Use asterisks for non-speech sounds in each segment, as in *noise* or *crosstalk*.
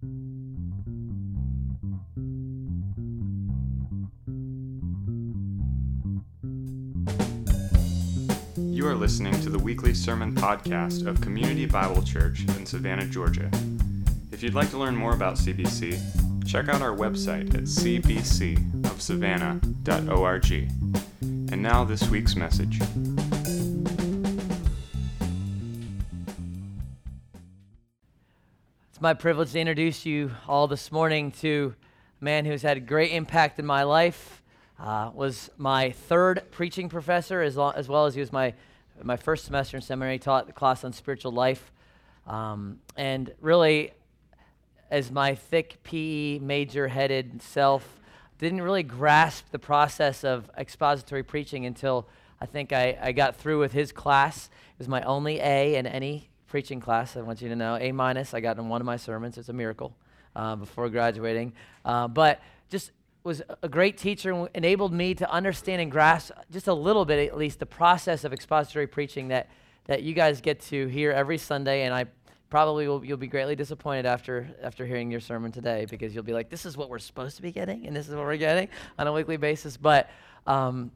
You are listening to the weekly sermon podcast of Community Bible Church in Savannah, Georgia. If you'd like to learn more about CBC, check out our website at cbcofsavannah.org. And now, this week's message. My privilege to introduce you all this morning to a man who's had a great impact in my life. Uh, was my third preaching professor, as, long, as well as he was my my first semester in seminary. Taught the class on spiritual life, um, and really, as my thick PE major-headed self, didn't really grasp the process of expository preaching until I think I, I got through with his class. It was my only A in any preaching class. I want you to know A minus. I got in one of my sermons. It's a miracle uh, before graduating, uh, but just was a great teacher and enabled me to understand and grasp just a little bit, at least, the process of expository preaching that, that you guys get to hear every Sunday. And I probably will, you'll be greatly disappointed after, after hearing your sermon today because you'll be like, this is what we're supposed to be getting, and this is what we're getting on a weekly basis. But um,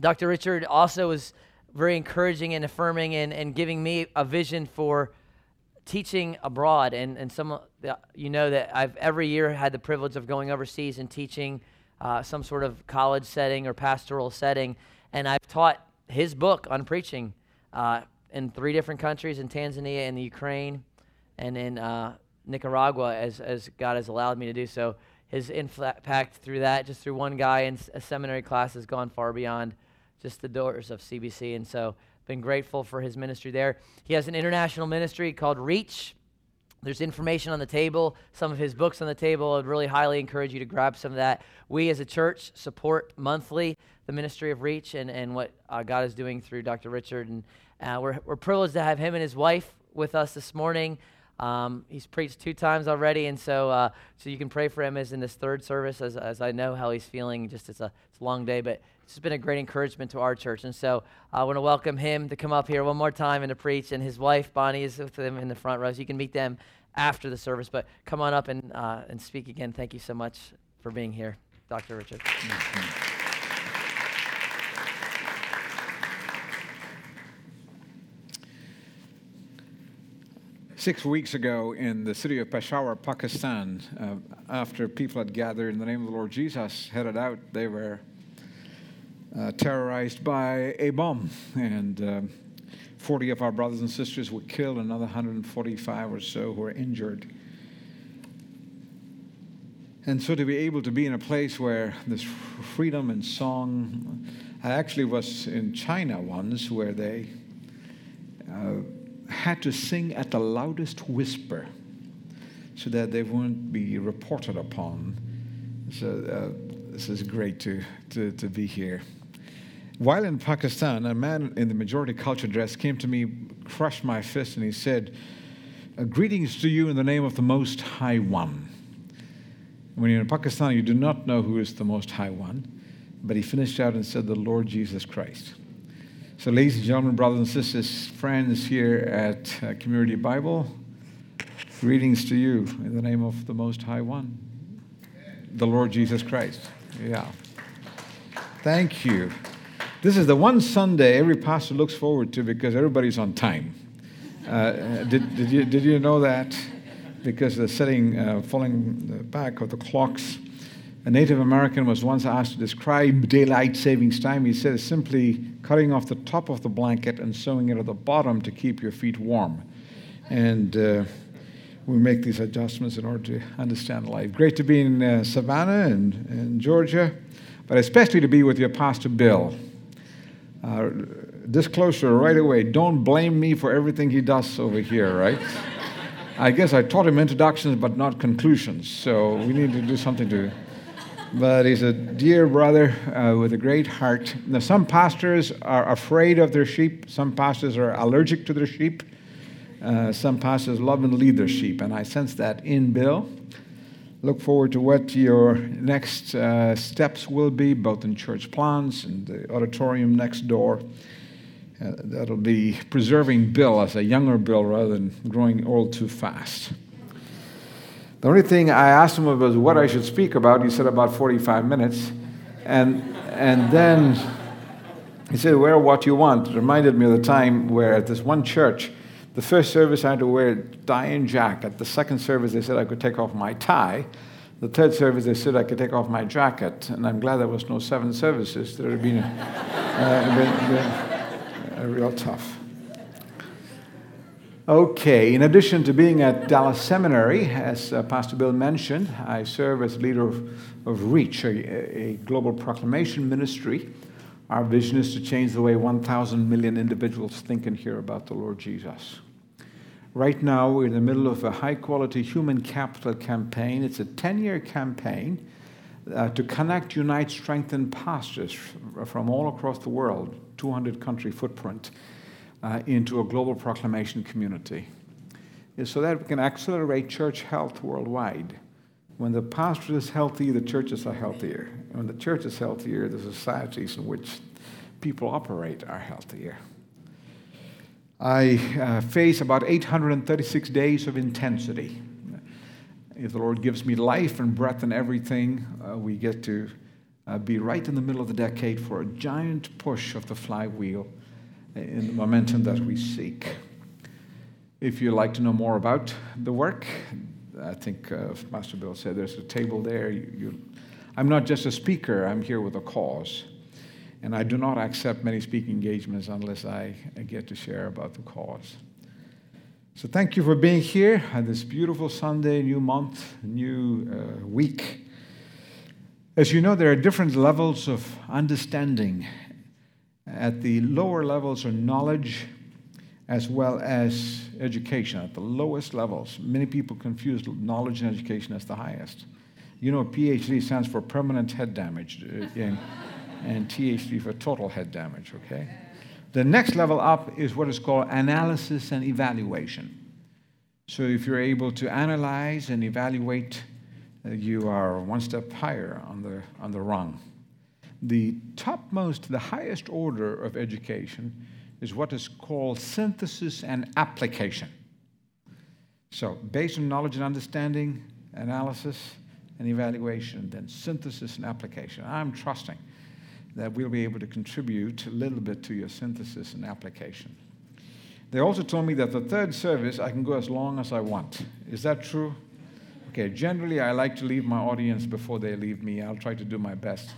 Dr. Richard also was very encouraging and affirming and, and giving me a vision for teaching abroad, and, and some you know that I've every year had the privilege of going overseas and teaching uh, some sort of college setting or pastoral setting, and I've taught his book on preaching uh, in three different countries: in Tanzania, in the Ukraine, and in uh, Nicaragua, as as God has allowed me to do so. His impact through that, just through one guy in a seminary class, has gone far beyond just the doors of CBC, and so been grateful for his ministry there. He has an international ministry called RREACH. There's information on the table, some of his books on the table. I'd really highly encourage you to grab some of that. We as a church support monthly the ministry of RREACH and, and what uh, God is doing through Dr. Richard. And uh, we're, we're privileged to have him and his wife with us this morning. Um, he's preached two times already, and so uh, so you can pray for him as in this third service, as, as I know how he's feeling. Just it's a, it's a long day, but it's been a great encouragement to our church. And so I want to welcome him to come up here one more time and to preach. And his wife, Bonnie, is with him in the front rows. You can meet them after the service, but come on up and, uh, and speak again. Thank you so much for being here, Dr. Richard. Six weeks ago in the city of Peshawar, Pakistan, uh, after people had gathered in the name of the Lord Jesus, headed out, they were uh, terrorized by a bomb. And uh, 40 of our brothers and sisters were killed, another 145 or so were injured. And so to be able to be in a place where there's freedom and song, I actually was in China once where they uh, had to sing at the loudest whisper so that they wouldn't be reported upon. So uh, this is great to, to, to be here. While in Pakistan, a man in the majority culture dress came to me, crushed my fist, and he said, Greetings to you in the name of the Most High One. When you're in Pakistan, you do not know who is the Most High One, but he finished out and said, The Lord Jesus Christ. So, ladies and gentlemen, brothers and sisters, friends here at uh, Community Bible, greetings to you in the name of the Most High One, the Lord Jesus Christ. Yeah. Thank you. This is the one Sunday every pastor looks forward to because everybody's on time. Uh, did, did, you, did you know that? Because the setting, uh, falling back of the clocks. A Native American was once asked to describe daylight savings time. He said it's simply cutting off the top of the blanket and sewing it at the bottom to keep your feet warm. And uh, we make these adjustments in order to understand life. Great to be in uh, Savannah and, and Georgia, but especially to be with your Pastor Bill. Uh, disclosure right away don't blame me for everything he does over here, right? I guess I taught him introductions but not conclusions, so we need to do something to. But he's a dear brother uh, with a great heart. Now, some pastors are afraid of their sheep, some pastors are allergic to their sheep, uh, some pastors love and lead their sheep, and I sense that in Bill look forward to what your next uh, steps will be, both in church plans and the auditorium next door. Uh, that'll be preserving Bill as a younger Bill rather than growing old too fast. The only thing I asked him about was what I should speak about. He said about 45 minutes. And, and then he said, Wear what you want. It reminded me of the time where at this one church, the first service I had to wear a tie and jacket. The second service, they said I could take off my tie. The third service, they said I could take off my jacket. And I'm glad there was no seven services. There would have been, *laughs* uh, been, been, real tough. Okay, in addition to being at Dallas Seminary, as uh, Pastor Bill mentioned, I serve as leader of, of RREACH, a, a, global proclamation ministry. Our vision is to change the way 1,000 million individuals think and hear about the Lord Jesus. Right now, we're in the middle of a high quality human capital campaign. It's a 10 year campaign uh, to connect, unite, strengthen pastors from all across the world, 200 country footprint uh, into a global proclamation community so that we can accelerate church health worldwide. When the pastor is healthy, the churches are healthier. When the church is healthier, the societies in which people operate are healthier. I uh, face about 836 days of intensity. If the Lord gives me life and breath and everything, uh, we get to uh, be right in the middle of the decade for a giant push of the flywheel in the momentum that we seek. If you'd like to know more about the work, I think uh, Master Bill said there's a table there. You, you, I'm not just a speaker, I'm here with a cause. And I do not accept many speaking engagements unless I, get to share about the cause. So thank you for being here on this beautiful Sunday, new month, new uh, week. As you know, there are different levels of understanding at the lower levels are knowledge as well as education. At the lowest levels, many people confuse knowledge and education as the highest. You know, PhD stands for permanent head damage, uh, and, and THD for total head damage, okay? The next level up is what is called analysis and evaluation. So if you're able to analyze and evaluate, uh, you are one step higher on the, on the rung the topmost, the highest order of education is what is called synthesis and application. So, based on knowledge and understanding, analysis and evaluation, then synthesis and application. I'm trusting that we'll be able to contribute a little bit to your synthesis and application. They also told me that the third service I can go as long as I want. Is that true? Okay, generally I like to leave my audience before they leave me. I'll try to do my best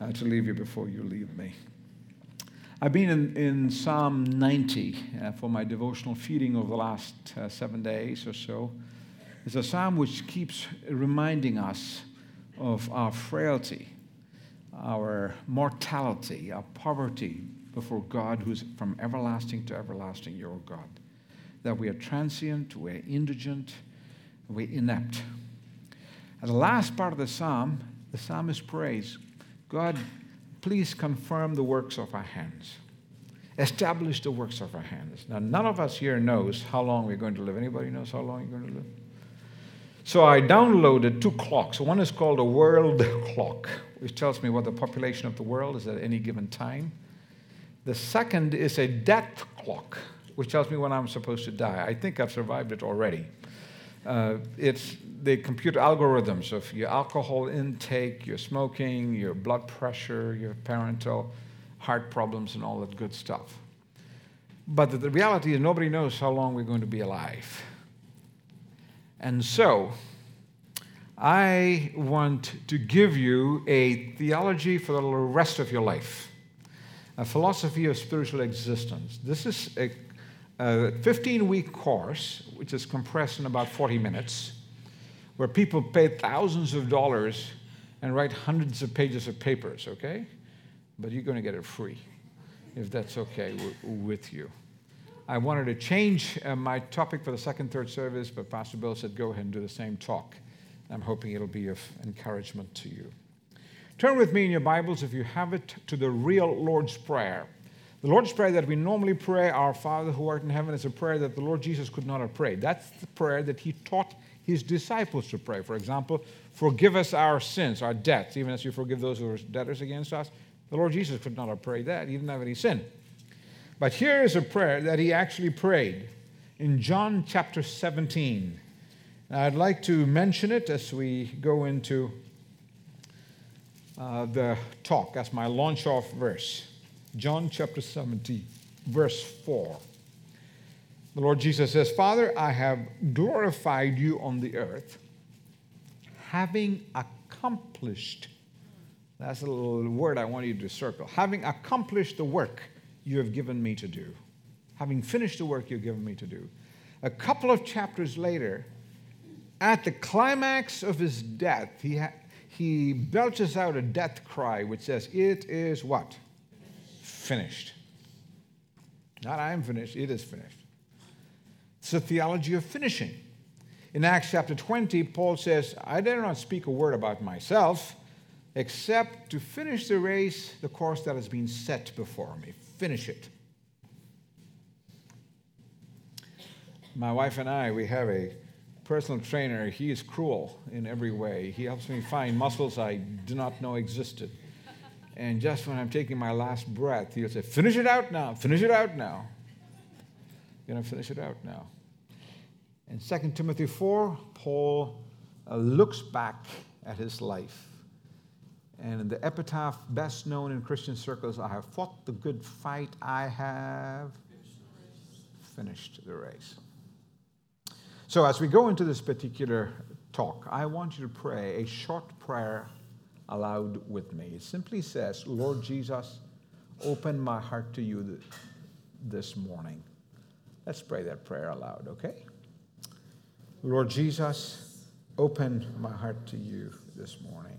uh, to leave you before you leave me. I've been in, in Psalm 90 uh, for my devotional feeding over the last uh, seven days or so. It's a psalm which keeps reminding us of our frailty, our mortality, our poverty before God, who's from everlasting to everlasting, your God. That we are transient, we're indigent, we're inept. And the last part of the psalm, the psalmist prays, God, please confirm the works of our hands. Establish the works of our hands. Now, none of us here knows how long we're going to live. Anybody knows how long you're going to live? So I downloaded two clocks. One is called a world *laughs* clock, which tells me what the population of the world is at any given time. The second is a death clock, which tells me when I'm supposed to die. I think I've survived it already. Uh, it's the computer algorithms of your alcohol intake, your smoking, your blood pressure, your parental heart problems, and all that good stuff. But the, reality is, nobody knows how long we're going to be alive. And so, I want to give you a theology for the rest of your life, a philosophy of spiritual existence. This is a a 15 week course, which is compressed in about 40 minutes, where people pay thousands of dollars and write hundreds of pages of papers, okay? But you're going to get it free, if that's okay with you. I wanted to change uh, my topic for the second, third service, but Pastor Bill said go ahead and do the same talk. I'm hoping it'll be of encouragement to you. Turn with me in your Bibles, if you have it, to the real Lord's Prayer. The Lord's Prayer that we normally pray, Our Father who art in heaven, is a prayer that the Lord Jesus could not have prayed. That's the prayer that he taught his disciples to pray. For example, forgive us our sins, our debts, even as you forgive those who are debtors against us. The Lord Jesus could not have prayed that. He didn't have any sin. But here is a prayer that he actually prayed in John chapter 17. Now, I'd like to mention it as we go into uh, the talk as my launch off verse. John chapter 17, verse 4. The Lord Jesus says, Father, I have glorified you on the earth, having accomplished, that's a little word I want you to circle, having accomplished the work you have given me to do, having finished the work you've given me to do. A couple of chapters later, at the climax of his death, he, ha- he belches out a death cry which says, It is what? Finished. Not I am finished, it is finished. It's a theology of finishing. In Acts chapter 20, Paul says, I dare not speak a word about myself, except to finish the race, the course that has been set before me. Finish it. My wife and I, we have a personal trainer. He is cruel in every way. He helps me find muscles I do not know existed. And just when I'm taking my last breath, he'll say, Finish it out now, finish it out now. Going to finish it out now. In 2 Timothy 4, Paul uh, looks back at his life. And in the epitaph best known in Christian circles, I have fought the good fight, I have finished the race. So, as we go into this particular talk, I want you to pray a short prayer aloud with me. It simply says, Lord Jesus, open my heart to you this morning. Let's pray that prayer aloud, okay? Lord Jesus, open my heart to you this morning.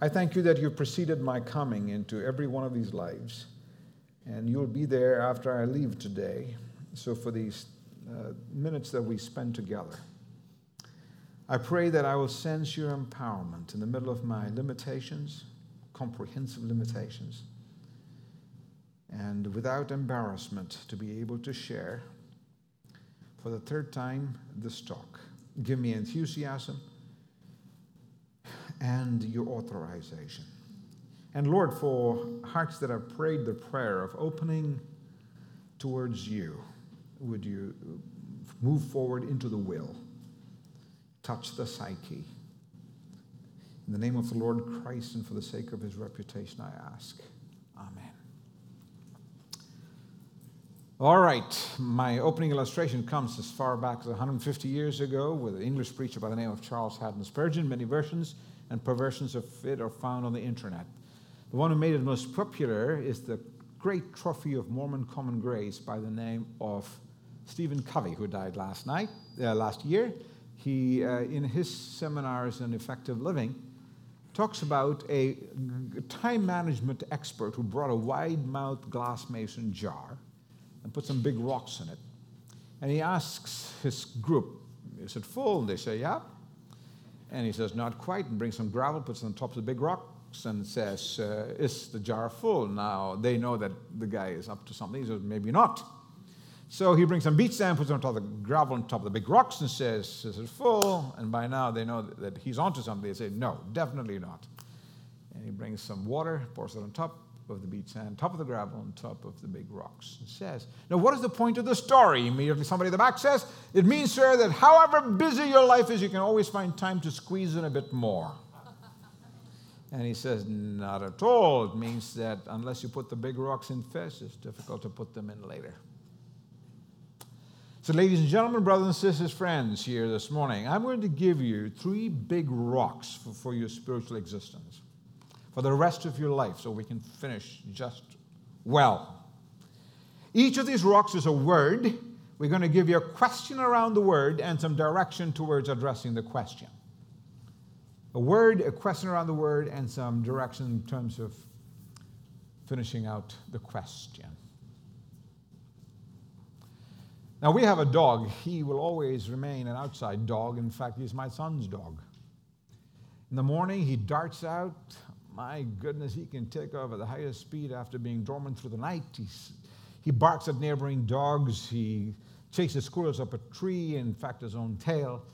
I thank you that you've preceded my coming into every one of these lives, and you'll be there after I leave today. So, for these uh, minutes that we spend together, I pray that I will sense your empowerment in the middle of my limitations, comprehensive limitations, and without embarrassment to be able to share for the third time this talk. Give me enthusiasm and your authorization. And Lord, for hearts that have prayed the prayer of opening towards you, would you move forward into the will? Touch the psyche. In the name of the Lord Christ and for the sake of his reputation, I ask. Amen. All right, my opening illustration comes as far back as 150 years ago with an English preacher by the name of Charles Haddon Spurgeon. Many versions and perversions of it are found on the internet. The one who made it most popular is the great trophy of Mormon common grace by the name of Stephen Covey, who died last night, uh, last year. He, uh, in his seminars on effective living, talks about a time management expert who brought a wide-mouthed glass mason jar and put some big rocks in it. And he asks his group, Is it full? And they say, Yeah. And he says, Not quite, and brings some gravel, puts it on top of the big rocks, and says, uh, Is the jar full? Now they know that the guy is up to something. He says, Maybe not. So he brings some beach sand, puts it on top of the gravel on top of the big rocks, and says, Is it full? And by now they know that, that he's onto something. They say, No, definitely not. And he brings some water, pours it on top, of the beach sand, top of the gravel, on top of the big rocks. It says, Now, what is the point of the story? Immediately, somebody in the back says, It means, sir, that however busy your life is, you can always find time to squeeze in a bit more. *laughs* and he says, Not at all. It means that unless you put the big rocks in first, it's difficult to put them in later. So, ladies and gentlemen, brothers and sisters, friends, here this morning, I'm going to give you three big rocks for, for your spiritual existence for the rest of your life so we can finish just well. Each of these rocks is a word. We're going to give you a question around the word and some direction towards addressing the question. A word, a question around the word, and some direction in terms of finishing out the question. Now, we have a dog. He will always remain an outside dog. In fact, he's my son's dog. In the morning, he darts out. My goodness, he can take off at the highest speed after being dormant through the night. He's, he barks at neighboring dogs. He chases squirrels up a tree, in fact, his own tail,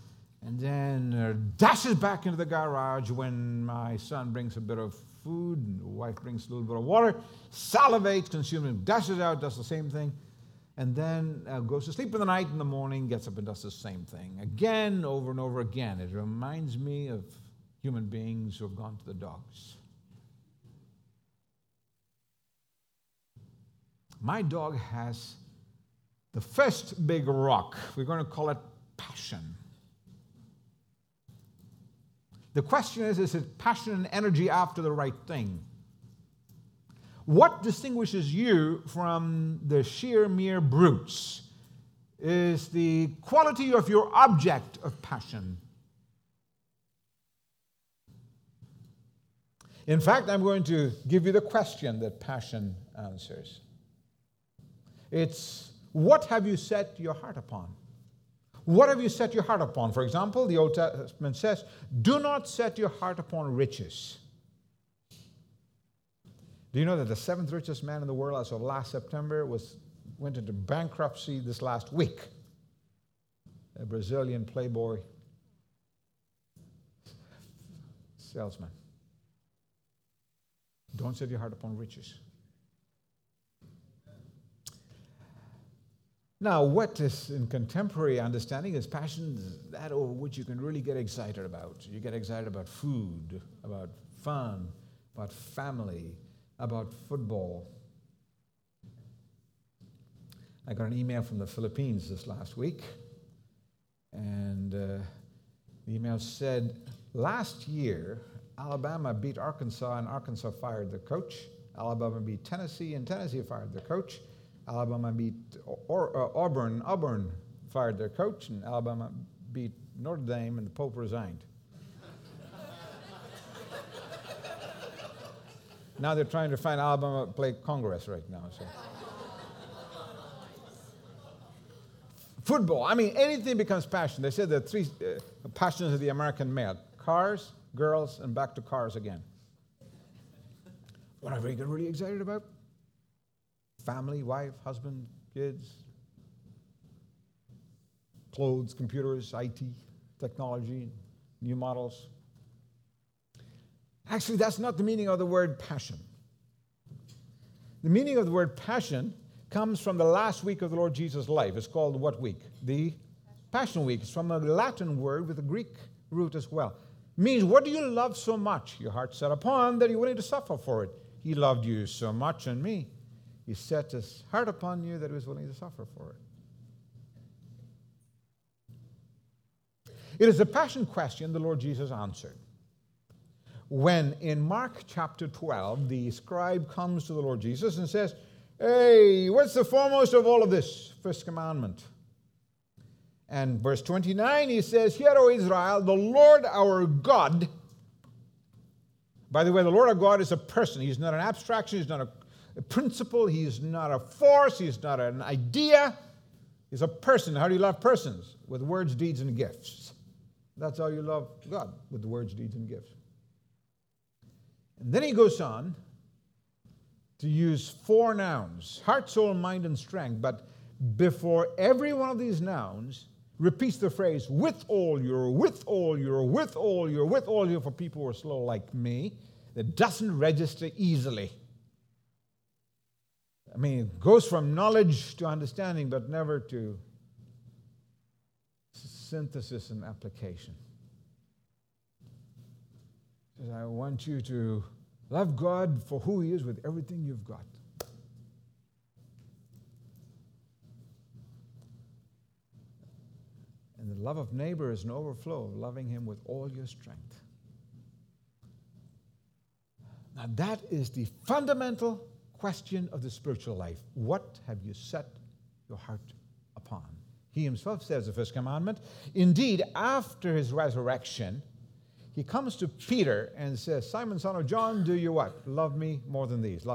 and then uh, dashes back into the garage when my son brings a bit of food and the wife brings a little bit of water, salivates, consumes, it, dashes out, does the same thing. and then uh, goes to sleep in the night, in the morning, gets up and does the same thing again, over and over again. It reminds me of human beings who have gone to the dogs. My dog has the first big rock. We're going to call it passion. The question is is it passion and energy after the right thing? What distinguishes you from the sheer mere brutes is the quality of your object of passion. In fact, I'm going to give you the question that passion answers. It's what have you set your heart upon? What have you set your heart upon? For example, the Old Testament says, Do not set your heart upon riches do you know that the seventh richest man in the world as of last September was, went into bankruptcy this last week? A Brazilian playboy salesman. Don't set your heart upon riches. Now, what is in contemporary understanding is passion that over which you can really get excited about. You get excited about food, about fun, about family, about football. I got an email from the Philippines this last week, and uh, the email said last year, Alabama beat Arkansas, and Arkansas fired the coach. Alabama beat Tennessee, and Tennessee fired the coach. Alabama beat or, uh, Auburn, Auburn fired their coach, and Alabama beat Notre Dame, and the Pope resigned. Now they're trying to find Alabama to play Congress right now. So. Football. I mean, anything becomes passion. They said the three uh, passions of the American male cars, girls, and back to cars again. What are we really excited about? Family, wife, husband, kids, clothes, computers, IT, technology, new models. Actually, that's not the meaning of the word passion. The meaning of the word passion comes from the last week of the Lord Jesus' life. It's called what week? The Passion Week. It's from a Latin word with a Greek root as well. It means, what do you love so much? Your heart set upon that you're willing to suffer for it. He loved you so much and me. He set his heart upon you that he was willing to suffer for it. It is a passion question the Lord Jesus answered when in Mark chapter 12, the scribe comes to the Lord Jesus and says, Hey, what's the foremost of all of this? First commandment. And verse 29, he says, Hear, O Israel, the Lord our God. By the way, the Lord our God is a person. He's not an abstraction, he's not a, a principle, he's not a force, he's not an idea. He's a person. How do you love persons? With words, deeds, and gifts. That's how you love God, with words, deeds, and gifts. And then he goes on to use four nouns heart, soul, mind, and strength. But before every one of these nouns, repeats the phrase with all your, with all your, with all your, with all your for people who are slow like me, that doesn't register easily. I mean, it goes from knowledge to understanding, but never to synthesis and application I want you to love God for who He is with everything you've got. And the love of neighbor is an overflow of loving Him with all your strength. Now, that is the fundamental question of the spiritual life. What have you set your heart upon? He himself says the first commandment. Indeed, after his resurrection, he comes to Peter and says, Simon, son of John, do you what? Love me more than these.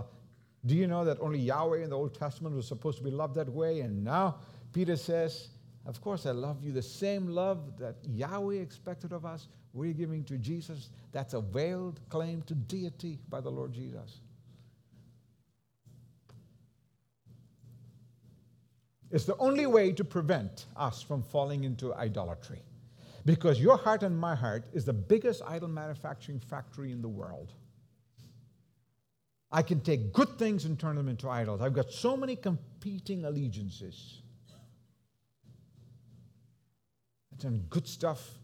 Do you know that only Yahweh in the Old Testament was supposed to be loved that way? And now Peter says, Of course, I love you. The same love that Yahweh expected of us, we're giving to Jesus. That's a veiled claim to deity by the Lord Jesus. It's the only way to prevent us from falling into idolatry. Because your heart and my heart is the biggest idol manufacturing factory in the world. I can take good things and turn them into idols. I've got so many competing allegiances. I turn good stuff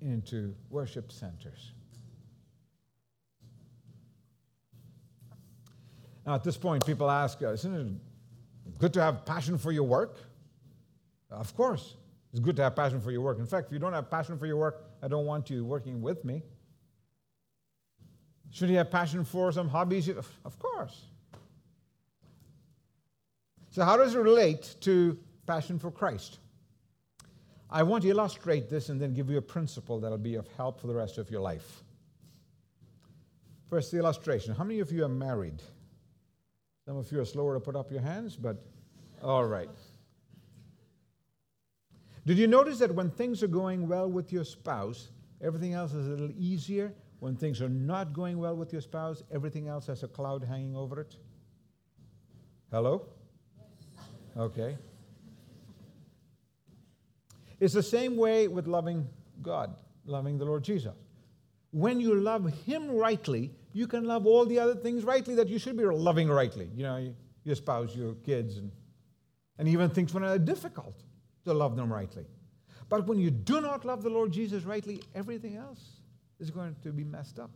into worship centers. Now, at this point, people ask, uh, isn't it good to have passion for your work? Of course, it's good to have passion for your work. In fact, if you don't have passion for your work, I don't want you working with me. Should you have passion for some hobbies? Of course. So, how does it relate to passion for Christ? I want to illustrate this and then give you a principle that'll be of help for the rest of your life. First, the illustration. How many of you are married? Some of you are slower to put up your hands, but all right. Did you notice that when things are going well with your spouse, everything else is a little easier? When things are not going well with your spouse, everything else has a cloud hanging over it? Hello? Okay. It's the same way with loving God, loving the Lord Jesus. When you love Him rightly, you can love all the other things rightly that you should be loving rightly. You know, your spouse, your kids, and, and even things when are difficult to love them rightly. But when you do not love the Lord Jesus rightly, everything else is going to be messed up.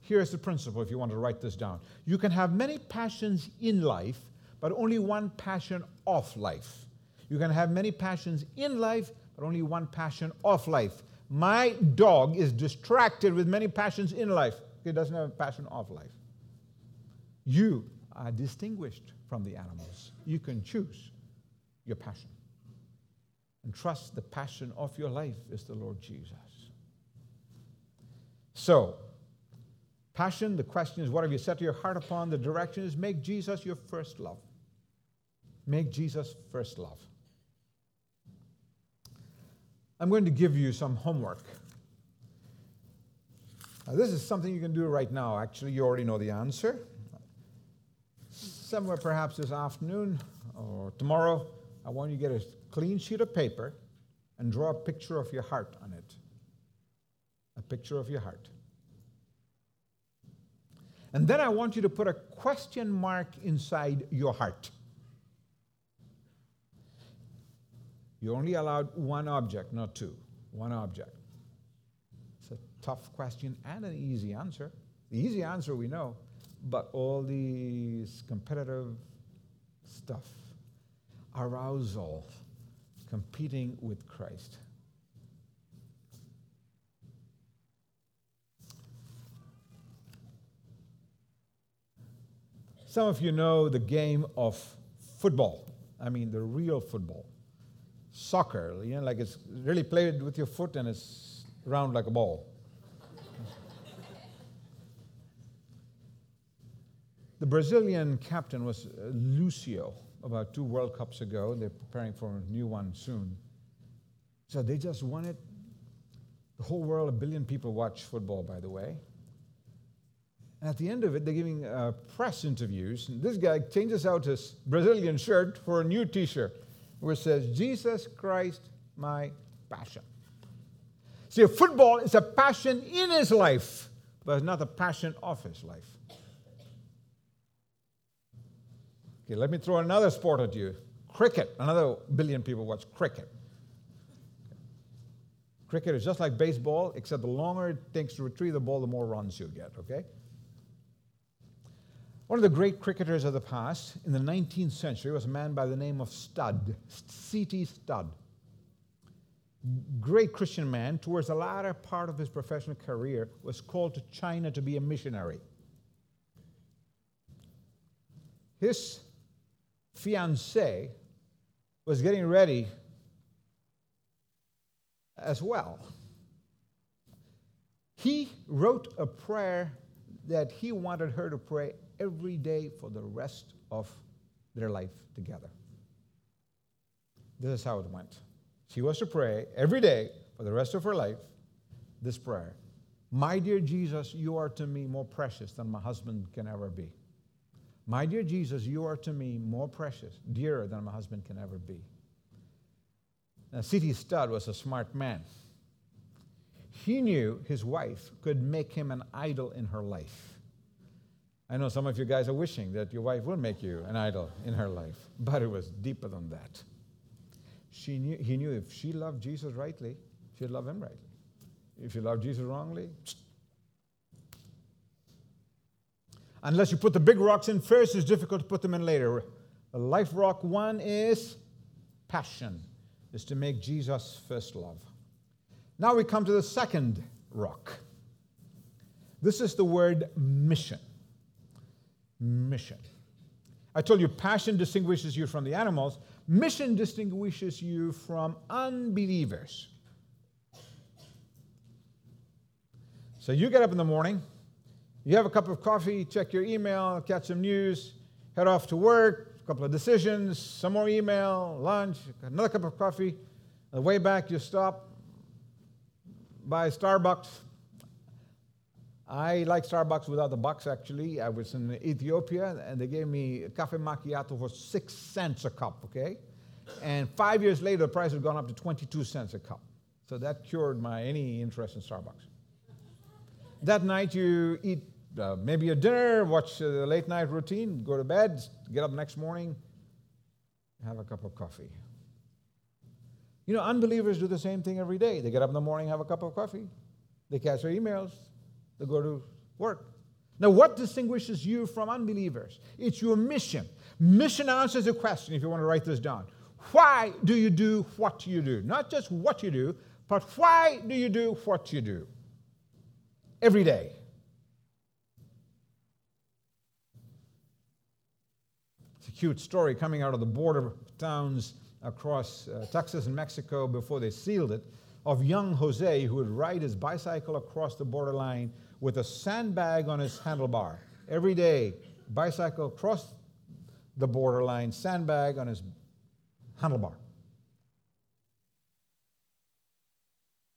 Here's the principle if you want to write this down. You can have many passions in life, but only one passion of life. You can have many passions in life, but only one passion of life. My dog is distracted with many passions in life. He doesn't have a passion of life. You are distinguished from the animals. You can choose your passion. And trust the passion of your life is the Lord Jesus. So, passion, the question is, what have you set your heart upon? The direction is make Jesus your first love. Make Jesus first love. I'm going to give you some homework. Now, this is something you can do right now. Actually, you already know the answer. Somewhere perhaps this afternoon or tomorrow, I want you to get a clean sheet of paper and draw a picture of your heart on it. A picture of your heart. And then I want you to put a question mark inside your heart. You're only allowed one object, not two. One object. It's a tough question and an easy answer. The easy answer we know, but all these competitive stuff, arousal, competing with Christ. Some of you know the game of football. I mean, the real football soccer, you know, like it's really played with your foot and it's round like a ball. *laughs* the Brazilian captain was uh, Lucio about two World Cups ago. They're preparing for a new one soon. So they just won it. The whole world, a billion people watch football, by the way. And at the end of it, they're giving uh, press interviews. And this guy changes out his Brazilian shirt for a new t shirt where it says, Jesus Christ, my passion. See, football is a passion in his life, but it's not a passion of his life. Okay, let me throw another sport at you cricket. Another billion people watch cricket. Cricket is just like baseball, except the longer it takes to retrieve the ball, the more runs you get, okay? One of the great cricketers of the past in the 19th century was a man by the name of Studd, C.T. Studd. Great Christian man, towards the latter part of his professional career, was called to China to be a missionary. His fiancee was getting ready as well. He wrote a prayer that he wanted her to pray every day for the rest of their life together. This is how it went. She was to pray every day for the rest of her life this prayer My dear Jesus, you are to me more precious than my husband can ever be. My dear Jesus, you are to me more precious, dearer than my husband can ever be. Now, C.T. Studd was a smart man. He knew his wife could make him an idol in her life. I know some of you guys are wishing that your wife will make you an idol in her life, but it was deeper than that. She knew, he knew if she loved Jesus rightly, she'd love him rightly. If you love Jesus wrongly, unless you put the big rocks in first, it's difficult to put them in later. The life rock one is passion, is to make Jesus first love. Now we come to the second rock. This is the word mission mission. I told you passion distinguishes you from the animals, mission distinguishes you from unbelievers. So you get up in the morning, you have a cup of coffee, check your email, catch some news, head off to work, a couple of decisions, some more email, lunch, another cup of coffee. On the way back, you stop by Starbucks, I like Starbucks without the bucks, actually. I was in Ethiopia, and they gave me a cafe macchiato for six cents a cup, okay? And five years later, the price had gone up to 22 cents a cup. So that cured my any interest in Starbucks. that night, you eat uh, maybe a dinner, watch the late night routine, go to bed, get up next morning, have a cup of coffee. You know, unbelievers do the same thing every day. They get up in the morning, have a cup of coffee, they catch their emails, to go to work. Now, what distinguishes you from unbelievers? It's your mission. Mission answers a question, if you want to write this down. Why do you do what you do? Not just what you do, but why do you do what you do? Every day. It's a cute story coming out of the border towns across uh, Texas and Mexico before they sealed it of young Jose who would ride his bicycle across the borderline with a sandbag on his handlebar. Every day, bicycle across the borderline, sandbag on his handlebar.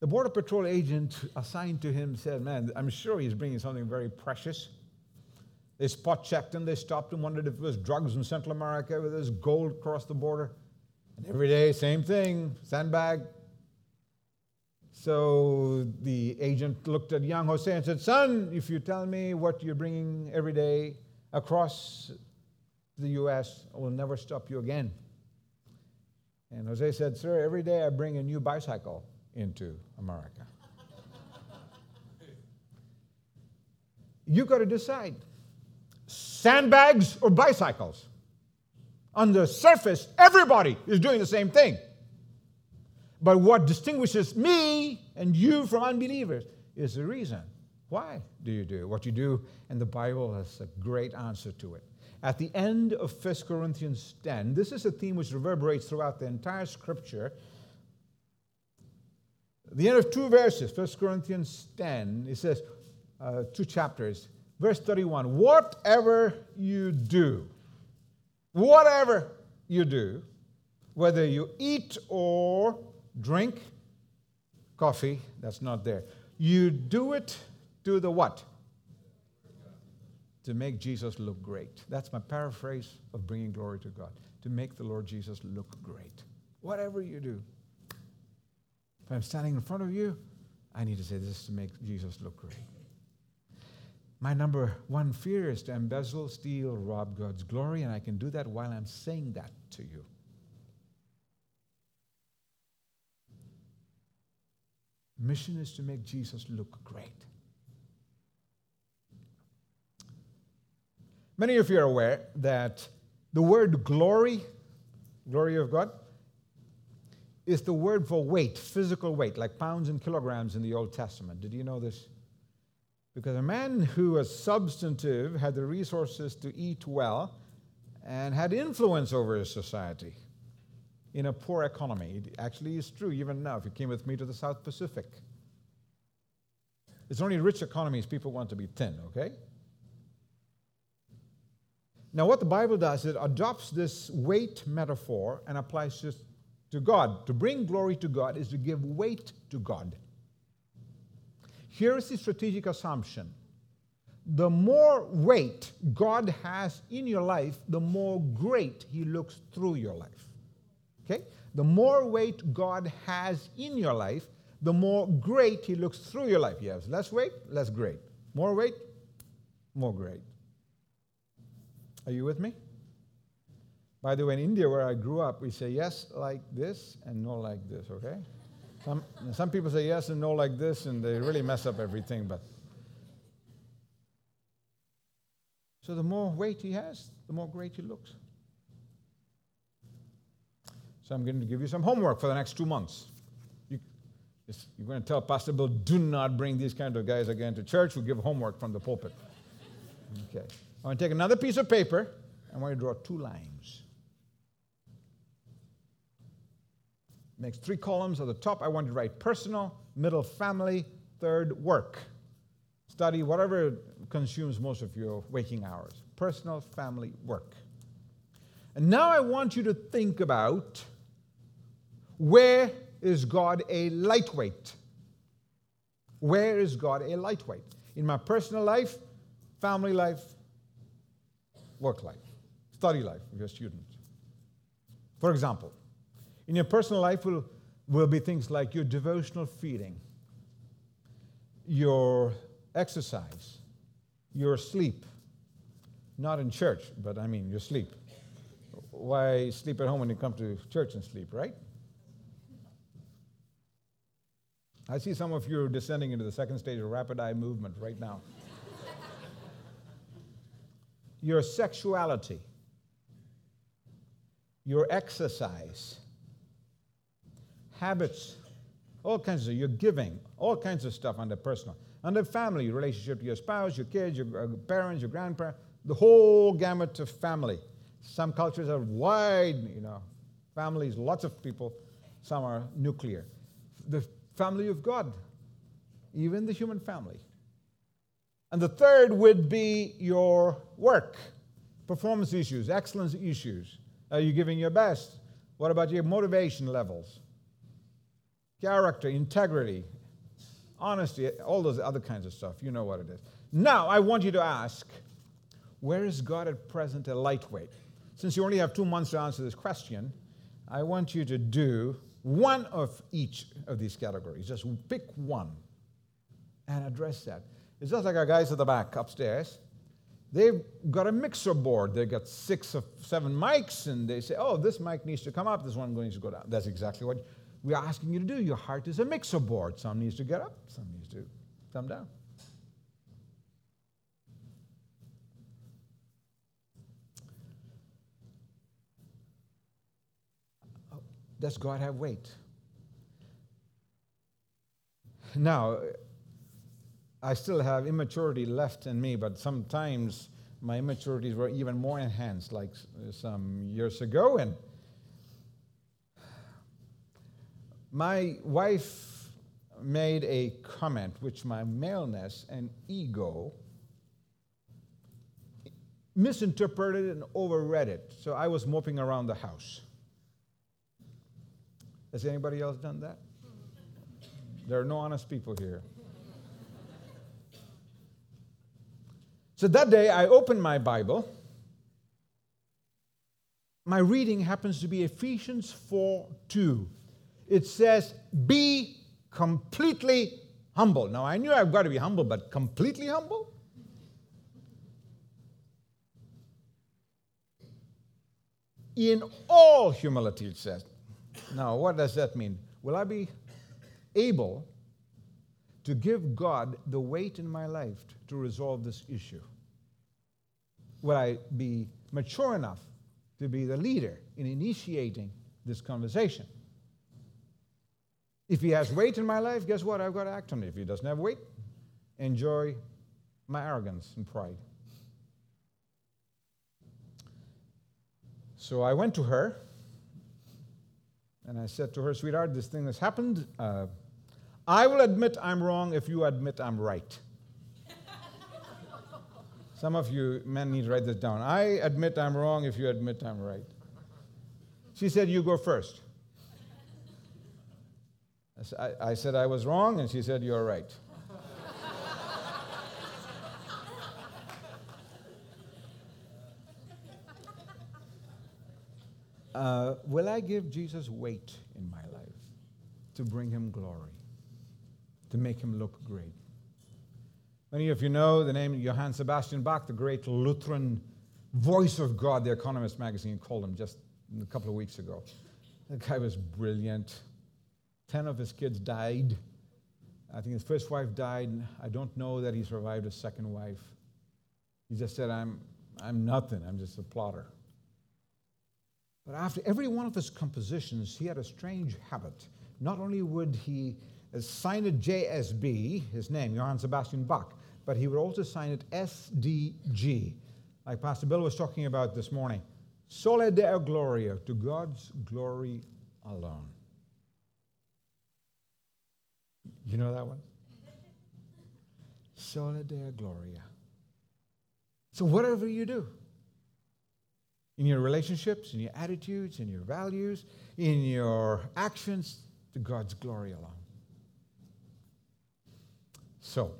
The Border Patrol agent assigned to him said, Man, I'm sure he's bringing something very precious. They spot checked him, they stopped him, wondered if it was drugs from Central America, whether there's gold across the border. And every day, same thing sandbag, so the agent looked at young Jose and said, Son, if you tell me what you're bringing every day across the U.S., I will never stop you again. And Jose said, Sir, every day I bring a new bicycle into America. You've got to decide sandbags or bicycles. On the surface, everybody is doing the same thing. But what distinguishes me and you from unbelievers is the reason. Why do you do what you do? And the Bible has a great answer to it. At the end of 1 Corinthians 10, this is a theme which reverberates throughout the entire scripture. the end of two verses, 1 Corinthians 10, it says, uh, two chapters, verse 31 Whatever you do, whatever you do, whether you eat or drink coffee, that's not there. You do it to the what? To make Jesus look great. That's my paraphrase of bringing glory to God. To make the Lord Jesus look great. Whatever you do. If I'm standing in front of you, I need to say this to make Jesus look great. My number one fear is to embezzle, steal, rob God's glory, and I can do that while I'm saying that to you. Mission is to make Jesus look great. Many of you are aware that the word glory, glory of God, is the word for weight, physical weight, like pounds and kilograms in the Old Testament. Did you know this? Because a man who was substantive had the resources to eat well and had influence over his society in a poor economy. It actually is true even now if you came with me to the South Pacific. It's only rich economies people want to be thin, okay? Now, what the Bible does, is it adopts this weight metaphor and applies it to God. To bring glory to God is to give weight to God. Here is the strategic assumption the more weight God has in your life, the more great He looks through your life. Okay? The more weight God has in your life, the more great He looks through your life. You have less weight, less great. More weight, more great. Are you with me? By the way, in India, where I grew up, we say yes like this and no like this, okay? Some, some people say yes and no like this, and they really mess up everything, but. So the more weight he has, the more great he looks. So I'm going to give you some homework for the next two months. You, you're going to tell Pastor Bill, do not bring these kind of guys again to church. We'll give homework from the pulpit. Okay. I want to take another piece of paper. I want you to draw two lines. Makes three columns. At the top, I want you to write personal, middle, family, third, work. Study whatever consumes most of your waking hours. Personal, family, work. And now I want you to think about where is God a lightweight? Where is God a lightweight? In my personal life, family life, work life, study life, if you're a student. For example, in your personal life will, will be things like your devotional feeding, your exercise, your sleep. Not in church, but I mean your sleep. Why sleep at home when you come to church and sleep, right? I see some of you are descending into the second stage of rapid eye movement right now. your sexuality, your exercise, habits, all kinds of your giving, all kinds of stuff under personal. Under family, your relationship to your spouse, your kids, your uh, parents, your grandparents, the whole gamut of family. Some cultures are wide, you know, families, lots of people. Some are nuclear. The family of God, even the human family. And the third would be your work, performance issues, excellence issues. Are you giving your best? What about your motivation levels? Character, integrity, honesty, all those other kinds of stuff. You know what it is. Now, I want you to ask where is God at present a lightweight? Since you only have two months to answer this question, I want you to do one of each of these categories. Just pick one and address that. It's just like our guys at the back upstairs. They've got a mixer board. They've got six or seven mics, and they say, oh, this mic needs to come up, this one needs to go down. That's exactly what we're asking you to do. Your heart is a mixer board. Some needs to get up, some needs to come down. Does God have weight? Now, I still have immaturity left in me, but sometimes my immaturities were even more enhanced, like some years ago. And my wife made a comment which my maleness and ego misinterpreted and overread it. So I was moping around the house. Has anybody else done that? There are no honest people here. So that day, I opened my Bible. My reading happens to be Ephesians 4 2. It says, Be completely humble. Now, I knew I've got to be humble, but completely humble? In all humility, it says. Now, what does that mean? Will I be able to give God the weight in my life to resolve this issue? Will I be mature enough to be the leader in initiating this conversation? If he has weight in my life, guess what? I've got to act on it. If he doesn't have weight, enjoy my arrogance and pride. So I went to her and I said to her, sweetheart, this thing has happened. Uh, I will admit I'm wrong if you admit I'm right. *laughs* Some of you men need to write this down. I admit I'm wrong if you admit I'm right. She said, You go first. I, said I was wrong, and she said, You're right. Uh, will I give Jesus weight in my life to bring him glory, to make him look great? Many of you know the name Johann Sebastian Bach, the great Lutheran voice of God, the Economist magazine called him just a couple of weeks ago. The guy was brilliant. Ten of his kids died. I think his first wife died. I don't know that he survived his second wife. He just said, I'm, I'm nothing, I'm just a plotter. But after every one of his compositions, he had a strange habit. Not only would he sign it JSB, his name, Johann Sebastian Bach, but he would also sign it SDG, like Pastor Bill was talking about this morning. Soli Deo Gloria, to God's glory alone. You know that one? Soli Deo Gloria. So, whatever you do, in your relationships, in your attitudes, in your values, in your actions, to God's glory alone. So,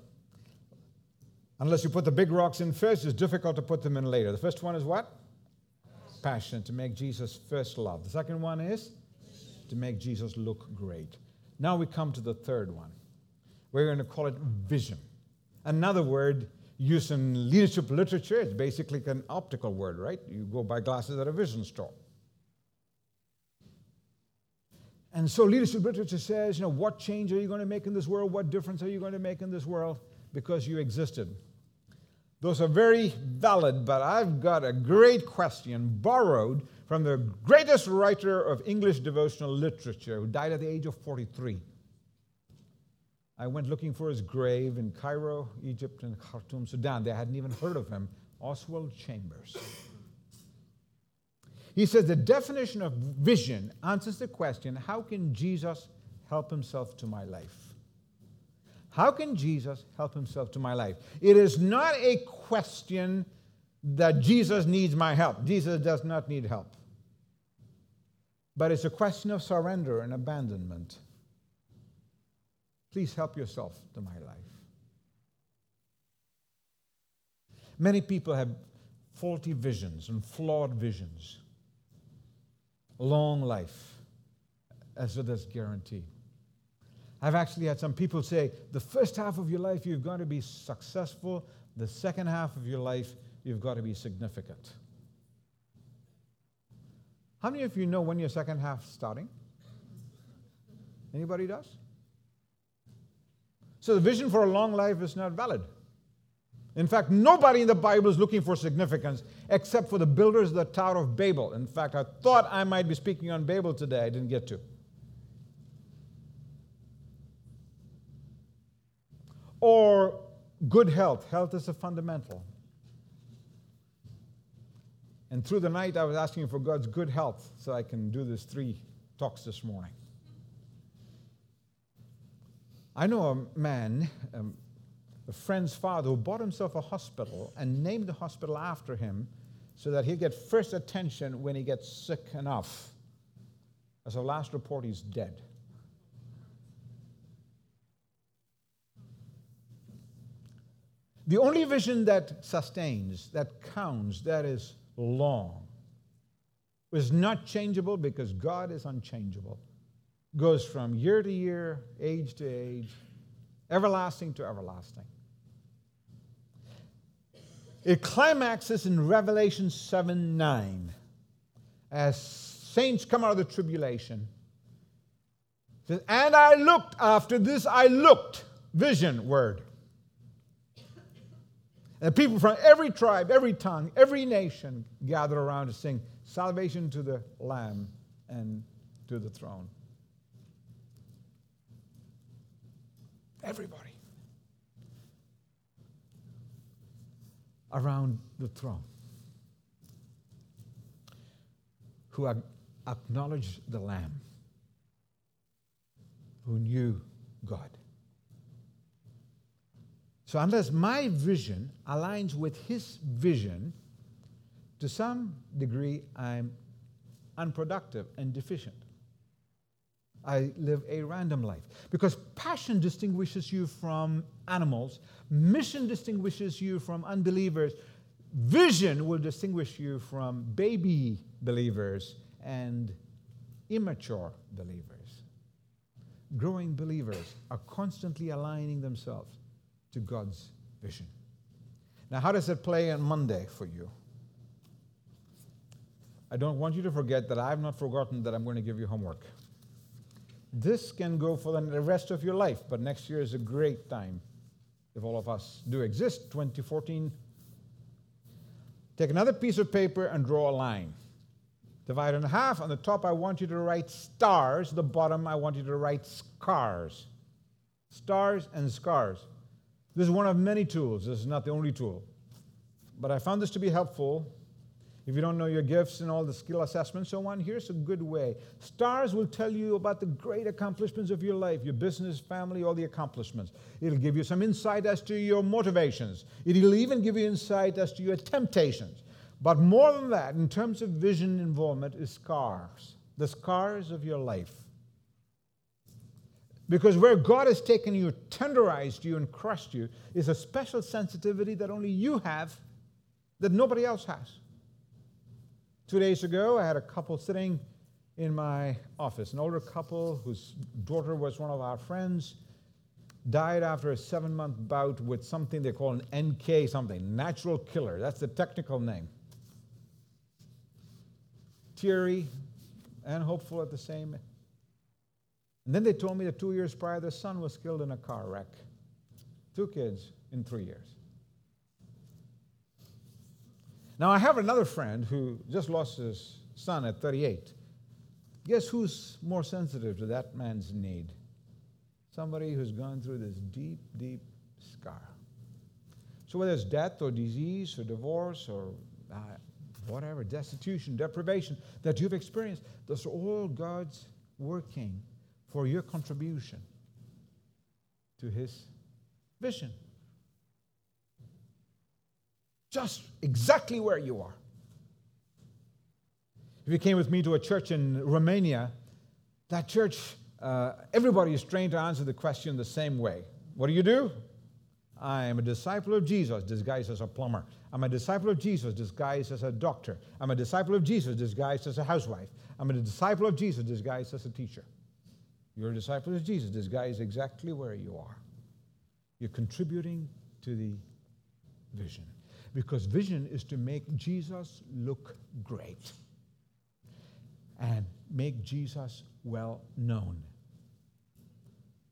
unless you put the big rocks in first, it's difficult to put them in later. The first one is what? Passion, to make Jesus first love. The second one is to make Jesus look great. Now we come to the third one. We're going to call it vision. Another word used in leadership literature, it's basically an optical word, right? You go buy glasses at a vision store. And so leadership literature says, you know, what change are you going to make in this world? What difference are you going to make in this world? Because you existed. Those are very valid, but I've got a great question borrowed from the greatest writer of English devotional literature who died at the age of 43. I went looking for his grave in Cairo, Egypt, and Khartoum, Sudan. They hadn't even heard of him. Oswald Chambers. He says the definition of vision answers the question how can Jesus help himself to my life? How can Jesus help himself to my life? It is not a question that Jesus needs my help. Jesus does not need help. But it's a question of surrender and abandonment. Please help yourself to my life. Many people have faulty visions and flawed visions. Long life, as it is guaranteed. I've actually had some people say the first half of your life you've got to be successful, the second half of your life you've got to be significant. How many of you know when your second half starting? Anybody does? So the vision for a long life is not valid. In fact, nobody in the Bible is looking for significance except for the builders of the Tower of Babel. In fact, I thought I might be speaking on Babel today, I didn't get to. Or good health. Health is a fundamental. And through the night, I was asking for God's good health so I can do these three talks this morning. I know a man, um, a friend's father, who bought himself a hospital and named the hospital after him so that he'd get first attention when he gets sick enough. As of last report, he's dead. The only vision that sustains, that counts, that is long, is not changeable because God is unchangeable goes from year to year, age to age, everlasting to everlasting. It climaxes in Revelation 7 9 as saints come out of the tribulation. Says, and I looked after this, I looked, vision word. And people from every tribe, every tongue, every nation gather around to sing salvation to the Lamb and to the throne. Everybody. Around the throne. Who acknowledged the Lamb. Who knew God. So, unless my vision aligns with his vision, to some degree, I'm unproductive and deficient. I live a random life. Because passion distinguishes you from animals, mission distinguishes you from unbelievers, vision will distinguish you from baby believers and immature believers. Growing believers are constantly aligning themselves to God's vision. Now, how does it play on Monday for you? I don't want you to forget that I've not forgotten that I'm going to give you homework. This can go for the rest of your life, but next year is a great time if all of us do exist. 2014. Take another piece of paper and draw a line. Divide it in half. On the top, I want you to write stars. The bottom, I want you to write scars. Stars and scars. This is one of many tools. This is not the only tool. But I found this to be helpful. If you don't know your gifts and all the skill assessments, so on, here's a good way. Stars will tell you about the great accomplishments of your life, your business, family, all the accomplishments. It'll give you some insight as to your motivations. It'll even give you insight as to your temptations. But more than that, in terms of vision involvement, is scars, the scars of your life. Because where God has taken you, tenderized you, and crushed you, is a special sensitivity that only you have, that nobody else has. Two days ago, I had a couple sitting in my office, an older couple whose daughter was one of our friends, died after a seven month bout with something they call an NK something, natural killer. That's the technical name teary and hopeful at the same. And then they told me that two years prior, their son was killed in a car wreck. Two kids in three years. Now, I have another friend who just lost his son at 38. Guess who's more sensitive to that man's need? Somebody who's gone through this deep, deep scar. So, whether it's death or disease or divorce or uh, whatever, destitution, deprivation that you've experienced, those are all God's working for your contribution to His vision. Just exactly where you are. If you came with me to a church in Romania, that church, uh, everybody is trained to answer the question the same way. What do you do? I am a disciple of Jesus disguised as a plumber. I'm a disciple of Jesus disguised as a doctor. I'm a disciple of Jesus disguised as a housewife. I'm a disciple of Jesus disguised as a teacher. You're a disciple of Jesus disguised exactly where you are. You're contributing to the vision. Because vision is to make Jesus look great and make Jesus well known.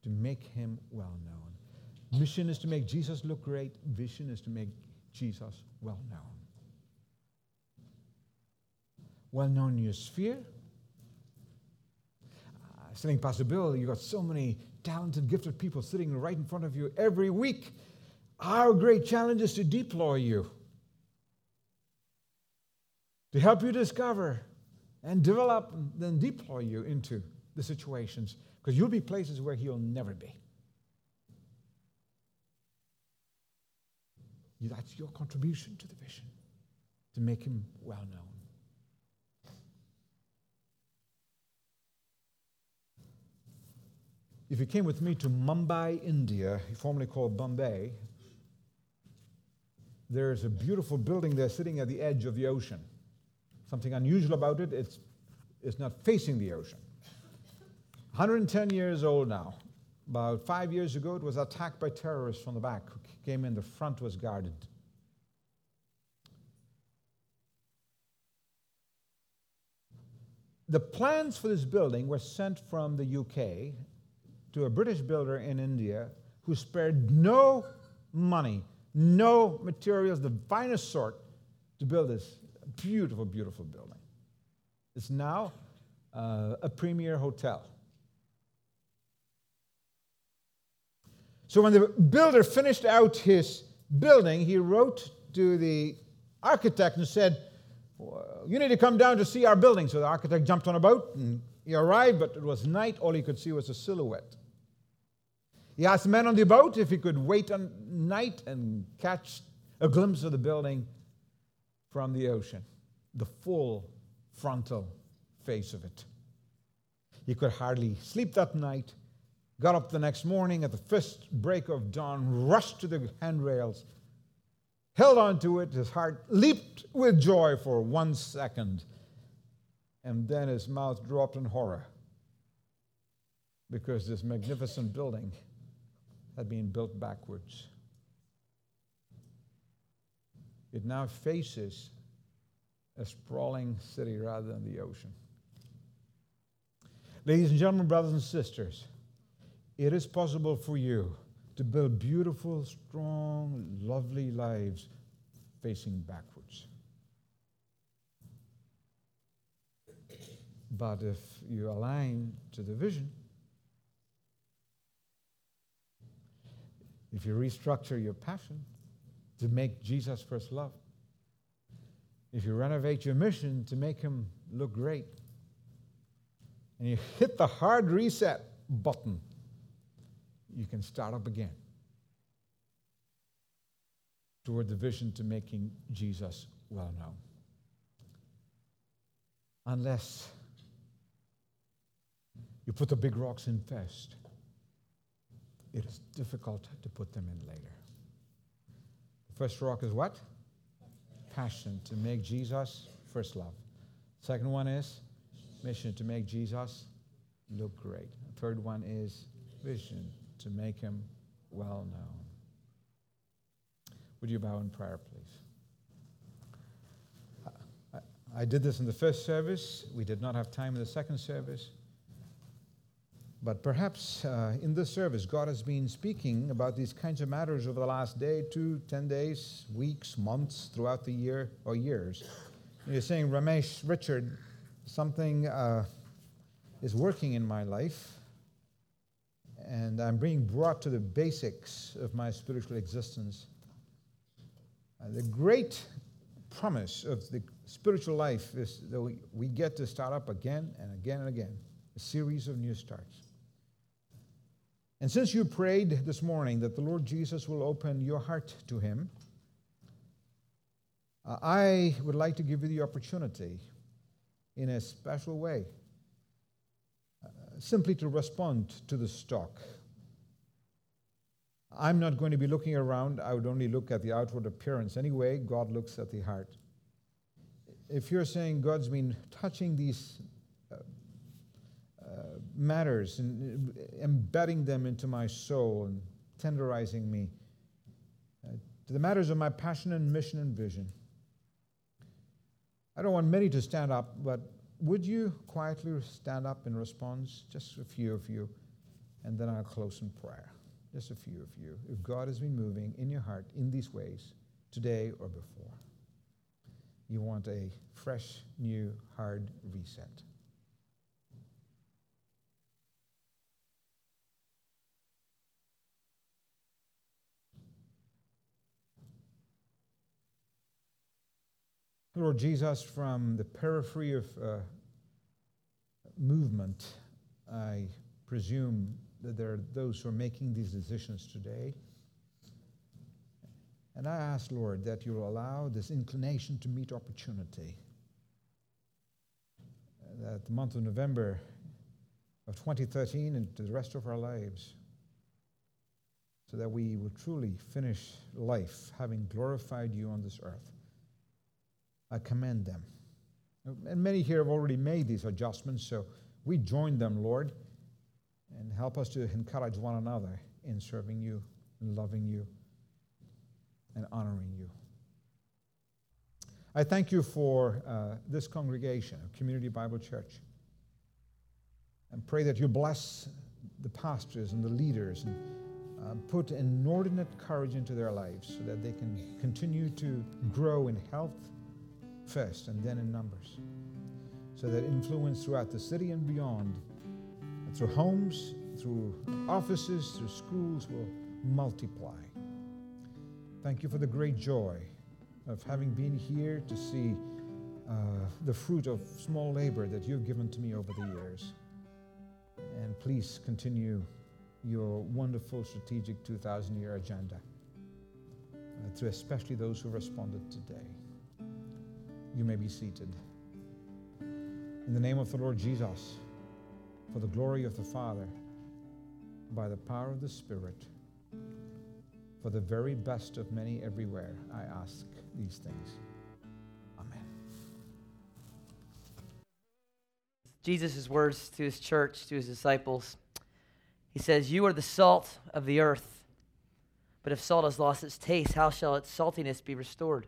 To make him well known. Mission is to make Jesus look great, vision is to make Jesus well known. Well known in your sphere. Uh, sitting past Bill, you've got so many talented, gifted people sitting right in front of you every week. Our great challenge is to deploy you, to help you discover and develop and then deploy you into the situations, because you'll be places where he'll never be. That's your contribution to the vision, to make him well known. If you came with me to Mumbai, India, formerly called Bombay, there's a beautiful building there sitting at the edge of the ocean. Something unusual about it, it's, it's not facing the ocean. 110 years old now. About five years ago, it was attacked by terrorists from the back who came in, the front was guarded. The plans for this building were sent from the UK to a British builder in India who spared no money, no materials, the finest sort, to build this beautiful, beautiful building. It's now uh, a premier hotel. So when the builder finished out his building, he wrote to the architect and said, You need to come down to see our building. So the architect jumped on a boat and he arrived, but it was night. All he could see was a silhouette. He asked the man on the boat if he could wait on night and catch a glimpse of the building from the ocean, the full frontal face of it. He could hardly sleep that night got up the next morning at the first break of dawn, rushed to the handrails, held on to it, his heart leaped with joy for one second, and then his mouth dropped in horror because this magnificent building had been built backwards. It now faces a sprawling city rather than the ocean. Ladies and gentlemen, brothers and sisters, it is possible for you to build beautiful, strong, lovely lives facing backwards. But if you align to the vision, if you restructure your passion to make Jesus first love, if you renovate your mission to make him look great, and you hit the hard reset button, you can start up again toward the vision to making Jesus well known. Unless you put the big rocks in first, it is difficult to put them in later. The first rock is what? Passion to make Jesus first love. Second one is mission to make Jesus look great. Third one is vision to make him well known. Would you bow in prayer, please? I, I did this in the first service. We did not have time in the second service. But perhaps uh, in this service, God has been speaking about these kinds of matters over the last day, two, ten days, weeks, months, throughout the year or years. And you're saying, Ramesh, Richard, something uh, is working in my life, and I'm being brought to the basics of my spiritual existence. Uh, the great promise of the spiritual life is that we, we get to start up again and again and again, a series of new starts. And since you prayed this morning that the Lord Jesus will open your heart to Him, uh, I would like to give you the opportunity in a special way uh, simply to respond to the stock. I'm not going to be looking around. I would only look at the outward appearance. Anyway, God looks at the heart. If you're saying God's been touching these matters and embedding them into my soul and tenderizing me uh, to the matters of my passion and mission and vision. I don't want many to stand up, but would you quietly stand up in response? Just a few of you, and then I'll close in prayer. Just a few of you. If God has been moving in your heart in these ways, today or before, you want a fresh, new, hard reset. Lord Jesus, from the periphery of uh, movement, I presume that there are those who are making these decisions today. And I ask, Lord, that you'll allow this inclination to meet opportunity. That the month of November of 2013 and the rest of our lives, so that we will truly finish life having glorified you on this earth. I commend them. And many here have already made these adjustments, so we join them, Lord, and help us to encourage one another in serving you and loving you and honoring you. I thank you for uh, this congregation Community Bible Church and pray that you bless the pastors and the leaders and uh, put inordinate courage into their lives so that they can continue to grow in health first and then in numbers. So that influence throughout the city and beyond, through homes, through offices, through schools, will multiply. Thank you for the great joy of having been here to see uh, the fruit of small labor that you've given to me over the years. And please continue your wonderful strategic 2,000 year agenda uh, to especially those who responded today. You may be seated. In the name of the Lord Jesus, for the glory of the Father, by the power of the Spirit, for the very best of many everywhere, I ask these things. Amen. Jesus' words to his church, to his disciples. He says, You are the salt of the earth. But if salt has lost its taste, how shall its saltiness be restored?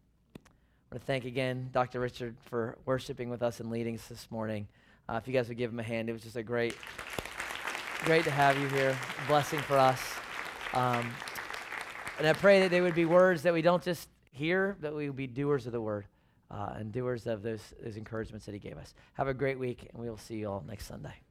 I want to thank again Dr. Richard for worshiping with us and leading us this morning. Uh, if you guys would give him a hand, it was just a great, great to have you here. Blessing for us. Um, and I pray that they would be words that we don't just hear, that we would be doers of the word uh, and doers of those, those encouragements that he gave us. Have a great week, and we will see you all next Sunday.